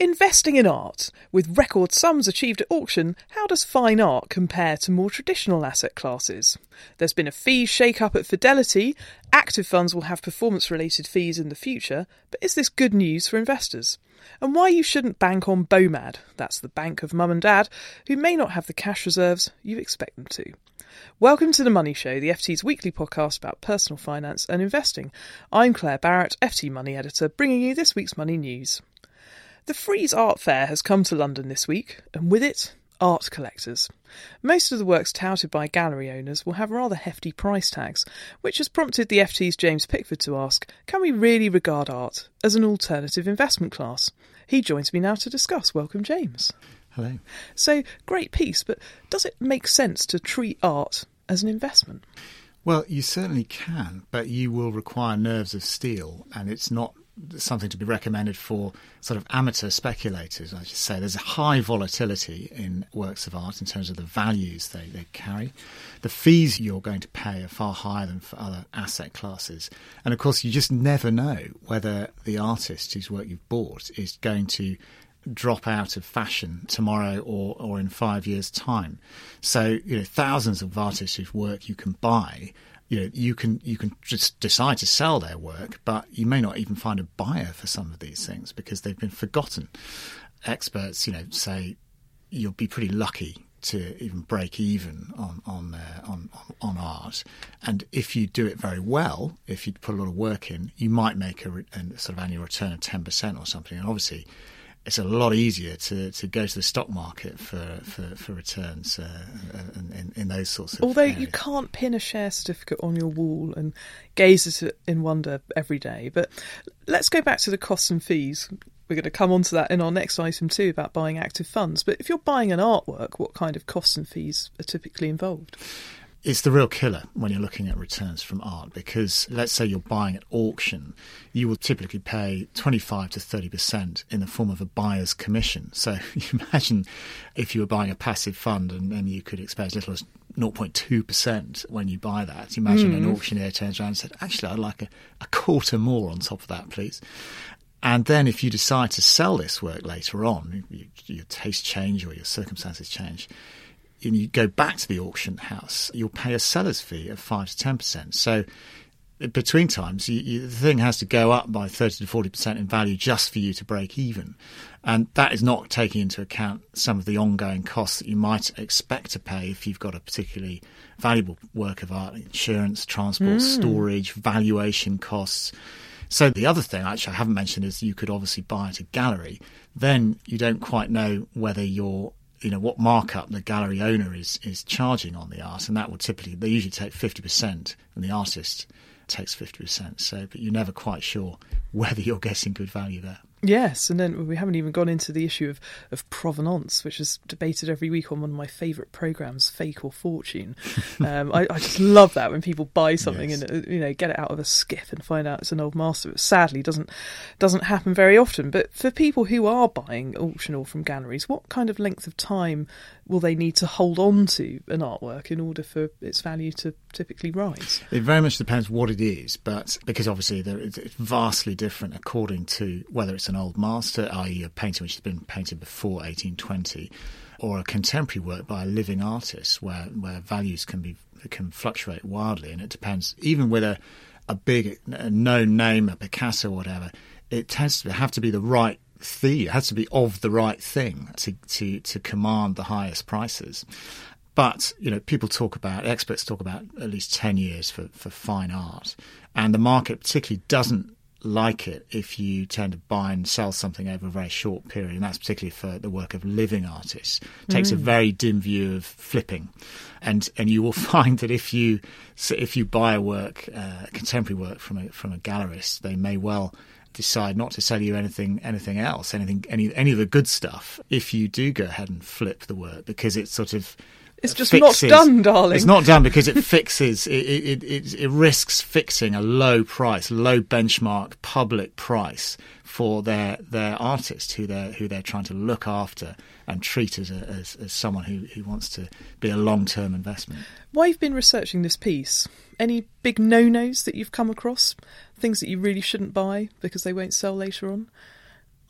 Investing in art. With record sums achieved at auction, how does fine art compare to more traditional asset classes? There's been a fee shake up at Fidelity. Active funds will have performance related fees in the future, but is this good news for investors? And why you shouldn't bank on BOMAD, that's the bank of mum and dad, who may not have the cash reserves you expect them to. Welcome to The Money Show, the FT's weekly podcast about personal finance and investing. I'm Claire Barrett, FT Money Editor, bringing you this week's money news. The Frieze Art Fair has come to London this week, and with it, art collectors. Most of the works touted by gallery owners will have rather hefty price tags, which has prompted the FT's James Pickford to ask can we really regard art as an alternative investment class? He joins me now to discuss. Welcome, James. Hello. So, great piece, but does it make sense to treat art as an investment? Well, you certainly can, but you will require nerves of steel, and it's not something to be recommended for sort of amateur speculators, I should say. There's a high volatility in works of art in terms of the values they, they carry. The fees you're going to pay are far higher than for other asset classes. And of course, you just never know whether the artist whose work you've bought is going to drop out of fashion tomorrow or, or in five years' time. So, you know, thousands of artists whose work you can buy you know you can you can just decide to sell their work, but you may not even find a buyer for some of these things because they've been forgotten. Experts, you know, say you'll be pretty lucky to even break even on on, uh, on on art, and if you do it very well, if you put a lot of work in, you might make a, a sort of annual return of ten percent or something. And obviously, it's a lot easier to, to go to the stock market for for, for returns uh, in, in, those sorts of. Things. Although areas. you can't pin a share certificate on your wall and gaze at it in wonder every day, but let's go back to the costs and fees. We're going to come on to that in our next item too about buying active funds. But if you're buying an artwork, what kind of costs and fees are typically involved? It's the real killer when you're looking at returns from art because let's say you're buying at auction, you will typically pay 25 to 30% in the form of a buyer's commission. So you imagine if you were buying a passive fund and, and you could expect as little as 0.2% when you buy that. You imagine mm. an auctioneer turns around and said, actually, I'd like a, a quarter more on top of that, please. And then if you decide to sell this work later on, you, your taste change or your circumstances change, and you go back to the auction house, you'll pay a seller's fee of 5 to 10%. So between times, you, you, the thing has to go up by 30 to 40% in value just for you to break even. And that is not taking into account some of the ongoing costs that you might expect to pay if you've got a particularly valuable work of art, insurance, transport, mm. storage, valuation costs. So the other thing, actually, I haven't mentioned is you could obviously buy at a gallery. Then you don't quite know whether you're you know what markup the gallery owner is is charging on the art, and that will typically they usually take fifty percent, and the artist takes fifty percent. So, but you're never quite sure whether you're getting good value there. Yes, and then we haven't even gone into the issue of, of provenance, which is debated every week on one of my favourite programmes, Fake or Fortune. Um, I, I, just love that when people buy something yes. and uh, you know get it out of a skiff and find out it's an old master. It sadly doesn't doesn't happen very often. But for people who are buying auction or from galleries, what kind of length of time will they need to hold on to an artwork in order for its value to typically rise? It very much depends what it is, but because obviously it's vastly different according to whether it's an old master, i.e., a painting which has been painted before 1820 or a contemporary work by a living artist, where where values can be can fluctuate wildly, and it depends. Even with a a big a known name, a Picasso or whatever, it tends to have to be the right thing. It has to be of the right thing to to to command the highest prices. But you know, people talk about experts talk about at least ten years for, for fine art, and the market particularly doesn't like it if you tend to buy and sell something over a very short period, and that's particularly for the work of living artists. It takes mm. a very dim view of flipping, and and you will find that if you if you buy a work, uh, contemporary work from a from a gallerist, they may well decide not to sell you anything anything else, anything any any of the good stuff. If you do go ahead and flip the work, because it's sort of it's just fixes, not done, darling. It's not done because it fixes. It, it, it, it, risks fixing a low price, low benchmark public price for their their artist who they're who they're trying to look after and treat as a, as, as someone who, who wants to be a long term investment. While you've been researching this piece, any big no nos that you've come across, things that you really shouldn't buy because they won't sell later on.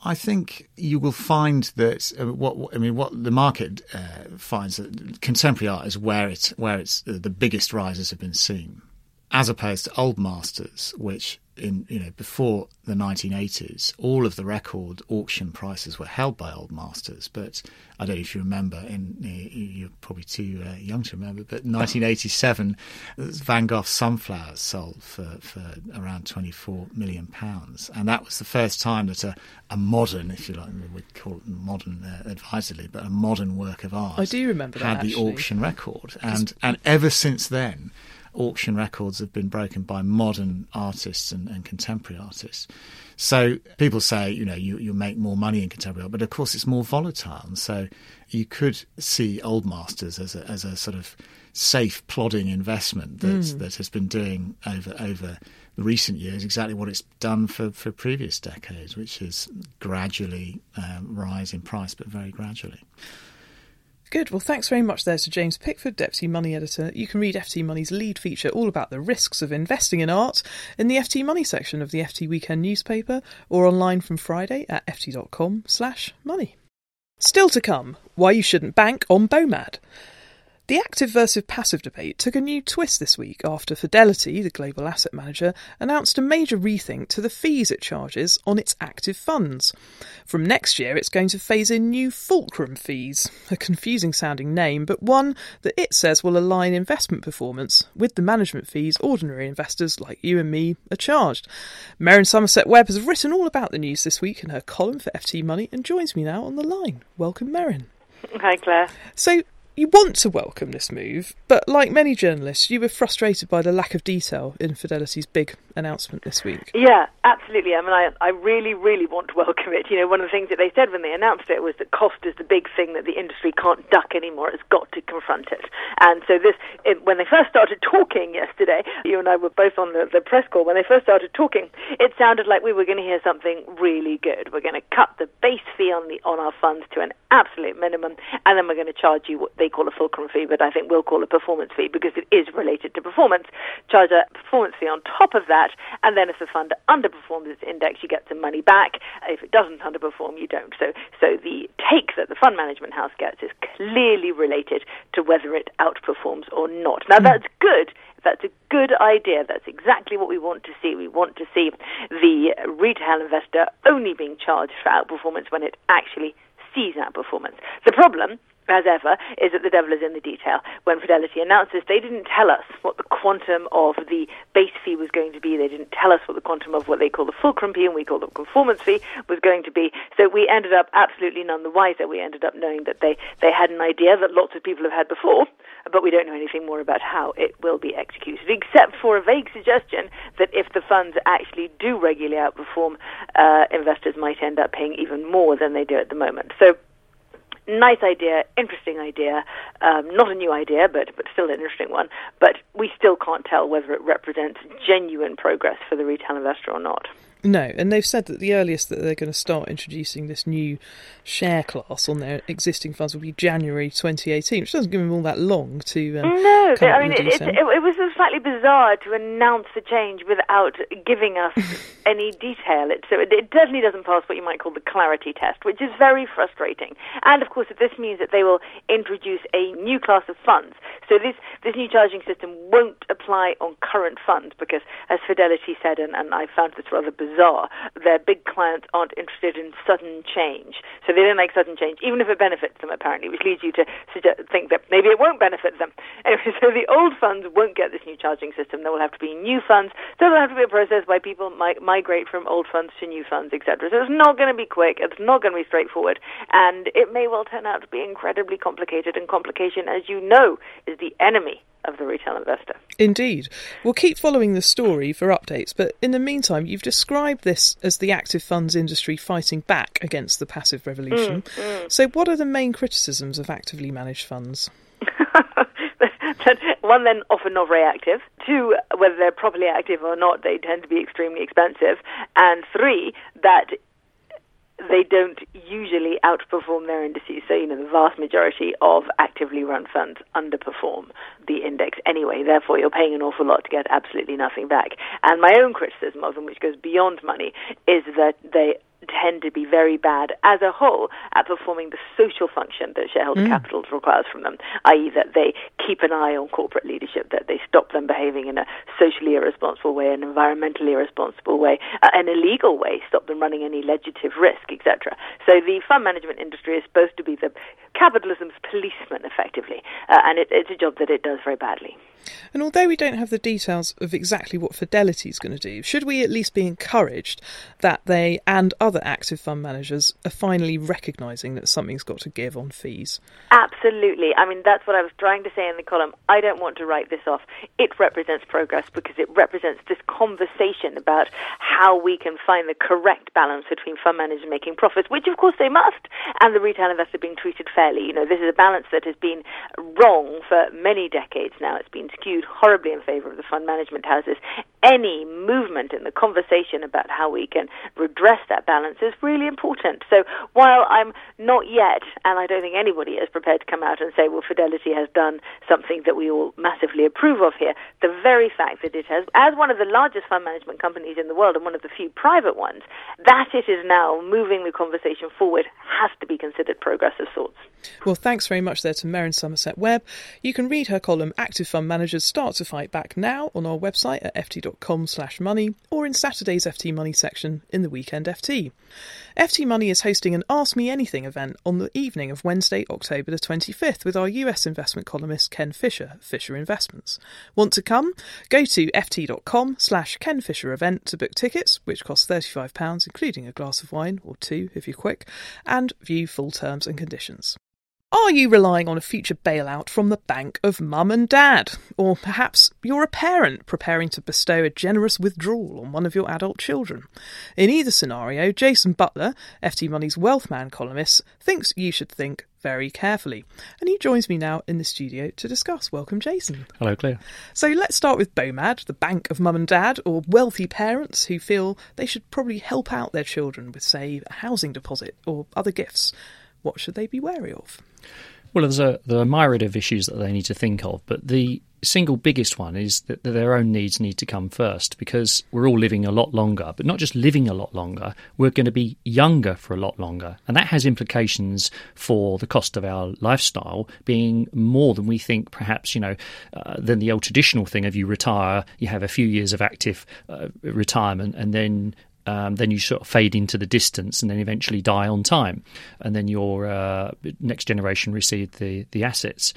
I think you will find that uh, what I mean, what the market uh, finds that contemporary art is where it's where it's uh, the biggest rises have been seen, as opposed to old masters, which in you know before the 1980s, all of the record auction prices were held by old masters. But I don't know if you remember, in you're probably too uh, young to remember, but 1987, Van Gogh's Sunflowers sold for, for around 24 million pounds, and that was the first time that a, a modern, if you like, we'd call it modern uh, advisedly, but a modern work of art. I do remember had that, the auction record, and and ever since then auction records have been broken by modern artists and, and contemporary artists. So people say, you know, you, you make more money in contemporary art, but of course it's more volatile. And so you could see old masters as a, as a sort of safe, plodding investment that, mm. that has been doing over, over recent years exactly what it's done for, for previous decades, which is gradually um, rise in price, but very gradually. Good. Well, thanks very much there to James Pickford, Deputy Money Editor. You can read FT Money's lead feature all about the risks of investing in art in the FT Money section of the FT Weekend newspaper or online from Friday at ft.com slash money. Still to come, why you shouldn't bank on BOMAD. The active versus passive debate took a new twist this week after Fidelity, the global asset manager, announced a major rethink to the fees it charges on its active funds. From next year, it's going to phase in new fulcrum fees, a confusing sounding name, but one that it says will align investment performance with the management fees ordinary investors like you and me are charged. Merryn Somerset Webb has written all about the news this week in her column for FT Money and joins me now on the line. Welcome, Merryn. Hi, Claire. So, you want to welcome this move, but like many journalists, you were frustrated by the lack of detail in Fidelity's big announcement this week. Yeah, absolutely. I mean, I, I really, really want to welcome it. You know, one of the things that they said when they announced it was that cost is the big thing that the industry can't duck anymore. It's got to confront it. And so this, it, when they first started talking yesterday, you and I were both on the, the press call. When they first started talking, it sounded like we were going to hear something really good. We're going to cut the base fee on the on our funds to an absolute minimum, and then we're going to charge you what call a fulcrum fee, but I think we'll call a performance fee because it is related to performance. Charge a performance fee on top of that, and then if the fund underperforms its index, you get some money back. If it doesn't underperform, you don't. So, so the take that the fund management house gets is clearly related to whether it outperforms or not. Now, mm. that's good that's a good idea. That's exactly what we want to see. We want to see the retail investor only being charged for outperformance when it actually sees outperformance. The problem as ever, is that the devil is in the detail. When Fidelity announced this, they didn't tell us what the quantum of the base fee was going to be. They didn't tell us what the quantum of what they call the fulcrum fee and we call the performance fee was going to be. So we ended up absolutely none the wiser. We ended up knowing that they, they had an idea that lots of people have had before, but we don't know anything more about how it will be executed, except for a vague suggestion that if the funds actually do regularly outperform, uh, investors might end up paying even more than they do at the moment. So nice idea, interesting idea, um, not a new idea, but but still an interesting one. But we still can't tell whether it represents genuine progress for the retail investor or not. No, and they've said that the earliest that they're going to start introducing this new share class on their existing funds will be January 2018, which doesn't give them all that long to. Um, no, I mean, it, it, it, was slightly bizarre to announce the change without giving us any detail. It, so it, it certainly doesn't pass what you might call the clarity test, which is very frustrating. And of course, this means that they will introduce a new class of funds. So this this new charging system won't apply on current funds because, as Fidelity said, and, and I found this rather bizarre, their big clients aren't interested in sudden change. So they don't like sudden change, even if it benefits them, apparently, which leads you to think that maybe it won't benefit them. Anyway, so the old funds won't get this new charging system. There will have to be new funds. So there'll have to be a process why people might migrate from old funds to new funds, etc. So it's not going to be quick. It's not going to be straightforward. And it may well turn out to be incredibly complicated. And complication, as you know, is the enemy of the retail investor. Indeed. We'll keep following the story for updates, but in the meantime, you've described this as the active funds industry fighting back against the passive revolution. Mm, So, what are the main criticisms of actively managed funds? One, then often not very active. Two, whether they're properly active or not, they tend to be extremely expensive. And three, that they don't usually outperform their indices. So, you know, the vast majority of actively run funds underperform the index anyway. Therefore, you're paying an awful lot to get absolutely nothing back. And my own criticism of them, which goes beyond money, is that they tend to be very bad as a whole at performing the social function that shareholder capital requires from them, i.e., that they keep an eye on corporate leadership, that they stop them behaving in a socially irresponsible way, an environmentally irresponsible way, uh, an illegal way, stop them running any legislative risk, etc. So the fund management industry is supposed to be the capitalism's policeman, effectively, uh, and it, it's a job that it does very badly. And although we don't have the details of exactly what Fidelity is going to do, should we at least be encouraged that they and other active fund managers are finally recognising that something's got to give on fees? Absolutely. I mean, that's what I was trying to say in the column. I don't want to write this off. It represents progress because it represents this conversation about how we can find the correct balance between fund managers making profits, which of course they must, and the retail investor being treated fairly. You know, this is a balance that has been wrong for many decades now. It's been skewed horribly in favor of the fund management houses. Any movement in the conversation about how we can redress that balance is really important. So while I'm not yet, and I don't think anybody is prepared to come out and say, well, Fidelity has done something that we all massively approve of here, the very fact that it has, as one of the largest fund management companies in the world and one of the few private ones, that it is now moving the conversation forward has to be considered progress of sorts. Well, thanks very much there to Merryn Somerset Webb. You can read her column Active Fund Managers Start to Fight Back now on our website at ft.com slash money or in Saturday's FT Money section in the Weekend FT. FT Money is hosting an Ask Me Anything event on the evening of Wednesday, October the 25th with our US investment columnist Ken Fisher, Fisher Investments. Want to come? Go to ft.com slash Ken Fisher event to book tickets, which cost £35, including a glass of wine or two if you're quick, and view full terms and conditions. Are you relying on a future bailout from the bank of mum and dad? Or perhaps you're a parent preparing to bestow a generous withdrawal on one of your adult children? In either scenario, Jason Butler, FT Money's wealth man columnist, thinks you should think very carefully. And he joins me now in the studio to discuss. Welcome, Jason. Hello, Claire. So let's start with BOMAD, the bank of mum and dad, or wealthy parents who feel they should probably help out their children with, say, a housing deposit or other gifts. What should they be wary of? Well, there's a there are myriad of issues that they need to think of, but the single biggest one is that their own needs need to come first because we're all living a lot longer, but not just living a lot longer, we're going to be younger for a lot longer. And that has implications for the cost of our lifestyle being more than we think, perhaps, you know, uh, than the old traditional thing of you retire, you have a few years of active uh, retirement, and then um, then you sort of fade into the distance and then eventually die on time. And then your uh, next generation receive the, the assets.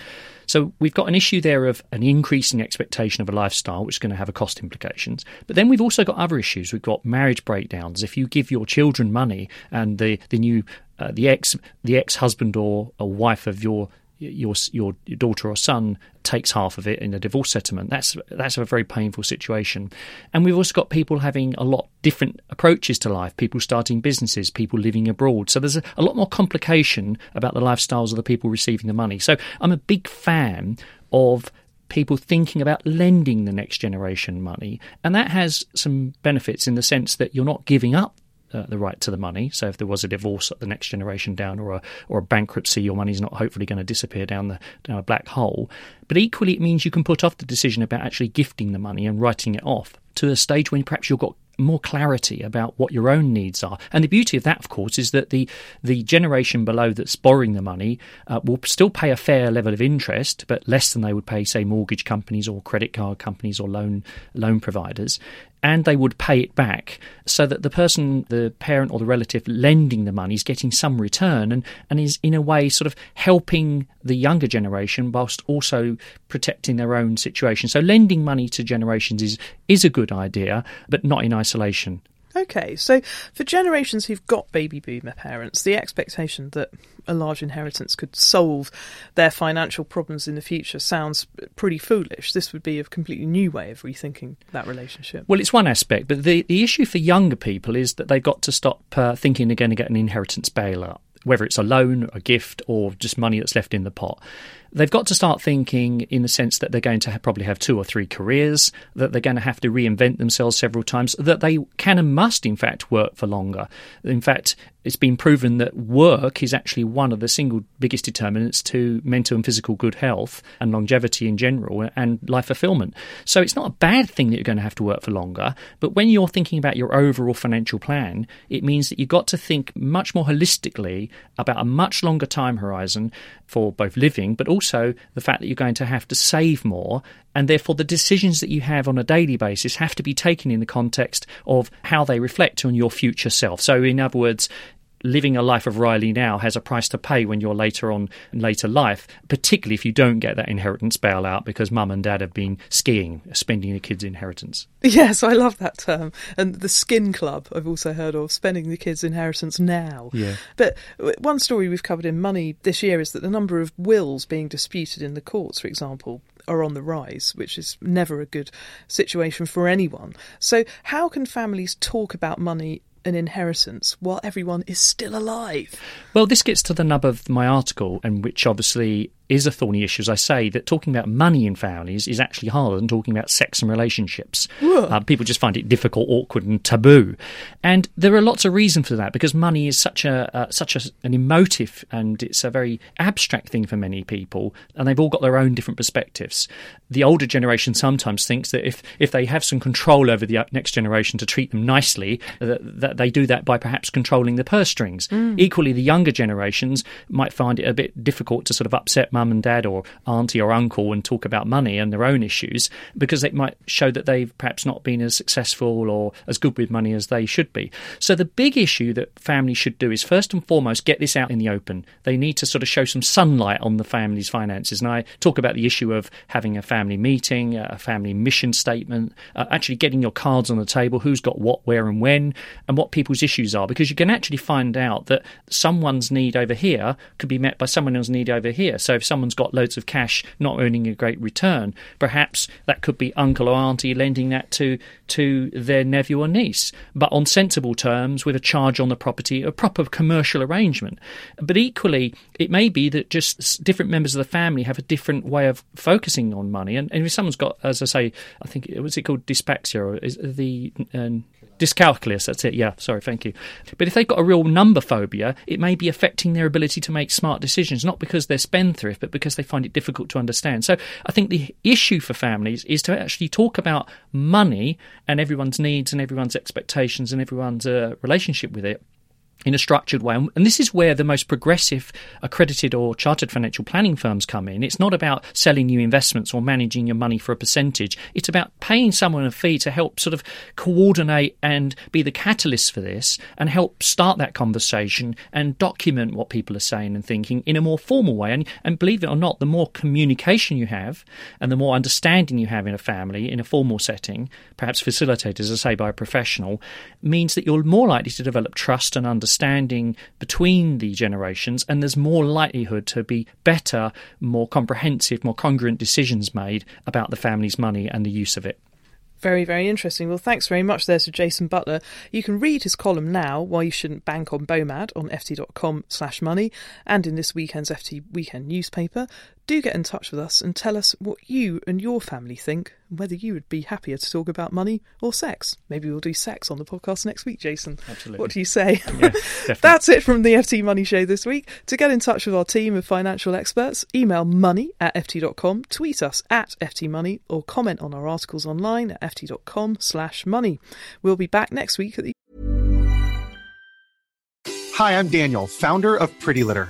So we've got an issue there of an increasing expectation of a lifestyle, which is going to have a cost implications. But then we've also got other issues. We've got marriage breakdowns. If you give your children money and the the new uh, the ex the ex husband or a wife of your your your daughter or son takes half of it in a divorce settlement. That's that's a very painful situation. And we've also got people having a lot different approaches to life. People starting businesses, people living abroad. So there's a, a lot more complication about the lifestyles of the people receiving the money. So I'm a big fan of people thinking about lending the next generation money. And that has some benefits in the sense that you're not giving up uh, the right to the money. So if there was a divorce at the next generation down or a or a bankruptcy, your money's not hopefully going to disappear down the down a black hole. But equally, it means you can put off the decision about actually gifting the money and writing it off to a stage when perhaps you've got more clarity about what your own needs are. And the beauty of that, of course, is that the the generation below that's borrowing the money uh, will still pay a fair level of interest, but less than they would pay, say, mortgage companies or credit card companies or loan loan providers and they would pay it back so that the person, the parent or the relative lending the money is getting some return and, and is in a way sort of helping the younger generation whilst also protecting their own situation. So lending money to generations is, is a good idea, but not in isolation. Okay, so for generations who've got baby boomer parents, the expectation that a large inheritance could solve their financial problems in the future sounds pretty foolish. This would be a completely new way of rethinking that relationship. Well, it's one aspect, but the, the issue for younger people is that they've got to stop uh, thinking they're going to get an inheritance bailout whether it's a loan, a gift, or just money that's left in the pot they've got to start thinking in the sense that they're going to have, probably have two or three careers, that they're going to have to reinvent themselves several times, that they can and must, in fact, work for longer. In fact, it's been proven that work is actually one of the single biggest determinants to mental and physical good health and longevity in general and life fulfillment. So it's not a bad thing that you're going to have to work for longer, but when you're thinking about your overall financial plan, it means that you've got to think much more holistically about a much longer time horizon for both living, but also the fact that you're going to have to save more and therefore the decisions that you have on a daily basis have to be taken in the context of how they reflect on your future self. So, in other words, living a life of Riley now has a price to pay when you're later on in later life, particularly if you don't get that inheritance bailout because mum and dad have been skiing, spending the kids' inheritance. Yes, I love that term. And the skin club, I've also heard of, spending the kids' inheritance now. Yeah. But one story we've covered in Money this year is that the number of wills being disputed in the courts, for example, are on the rise, which is never a good situation for anyone. So, how can families talk about money an inheritance while everyone is still alive. Well, this gets to the nub of my article, and which obviously is a thorny issue, as I say, that talking about money in families is actually harder than talking about sex and relationships. Uh, people just find it difficult, awkward, and taboo. And there are lots of reasons for that because money is such a uh, such a, an emotive and it's a very abstract thing for many people, and they've all got their own different perspectives. The older generation sometimes thinks that if if they have some control over the next generation to treat them nicely, that, that they do that by perhaps controlling the purse strings. Mm. Equally, the younger generations might find it a bit difficult to sort of upset mum and dad or auntie or uncle and talk about money and their own issues because it might show that they've perhaps not been as successful or as good with money as they should be. So the big issue that families should do is first and foremost get this out in the open. They need to sort of show some sunlight on the family's finances. And I talk about the issue of having a family meeting, a family mission statement, uh, actually getting your cards on the table, who's got what, where, and when, and what people's issues are, because you can actually find out that someone's need over here could be met by someone else's need over here. So if someone's got loads of cash not earning a great return, perhaps that could be uncle or auntie lending that to to their nephew or niece, but on sensible terms with a charge on the property, a proper commercial arrangement. But equally, it may be that just different members of the family have a different way of focusing on money. And, and if someone's got, as I say, I think was it called dyspraxia or is the um, Dyscalculus, that's it. Yeah, sorry, thank you. But if they've got a real number phobia, it may be affecting their ability to make smart decisions, not because they're spendthrift, but because they find it difficult to understand. So I think the issue for families is to actually talk about money and everyone's needs and everyone's expectations and everyone's uh, relationship with it in a structured way. And this is where the most progressive accredited or chartered financial planning firms come in. It's not about selling you investments or managing your money for a percentage. It's about paying someone a fee to help sort of coordinate and be the catalyst for this and help start that conversation and document what people are saying and thinking in a more formal way. And, and believe it or not, the more communication you have and the more understanding you have in a family, in a formal setting, perhaps facilitated, as I say, by a professional, means that you're more likely to develop trust and understanding understanding between the generations, and there's more likelihood to be better, more comprehensive, more congruent decisions made about the family's money and the use of it. Very, very interesting. Well, thanks very much there to Jason Butler. You can read his column now, Why You Shouldn't Bank on BOMAD, on ft.com slash money, and in this weekend's FT Weekend newspaper. Do get in touch with us and tell us what you and your family think, and whether you would be happier to talk about money or sex. Maybe we'll do sex on the podcast next week, Jason. Absolutely. What do you say? Yeah, That's it from the FT Money Show this week. To get in touch with our team of financial experts, email money at ft.com, tweet us at ftmoney, or comment on our articles online at ft.com slash money. We'll be back next week at the Hi, I'm Daniel, founder of Pretty Litter.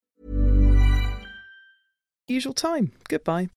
Usual time. Goodbye.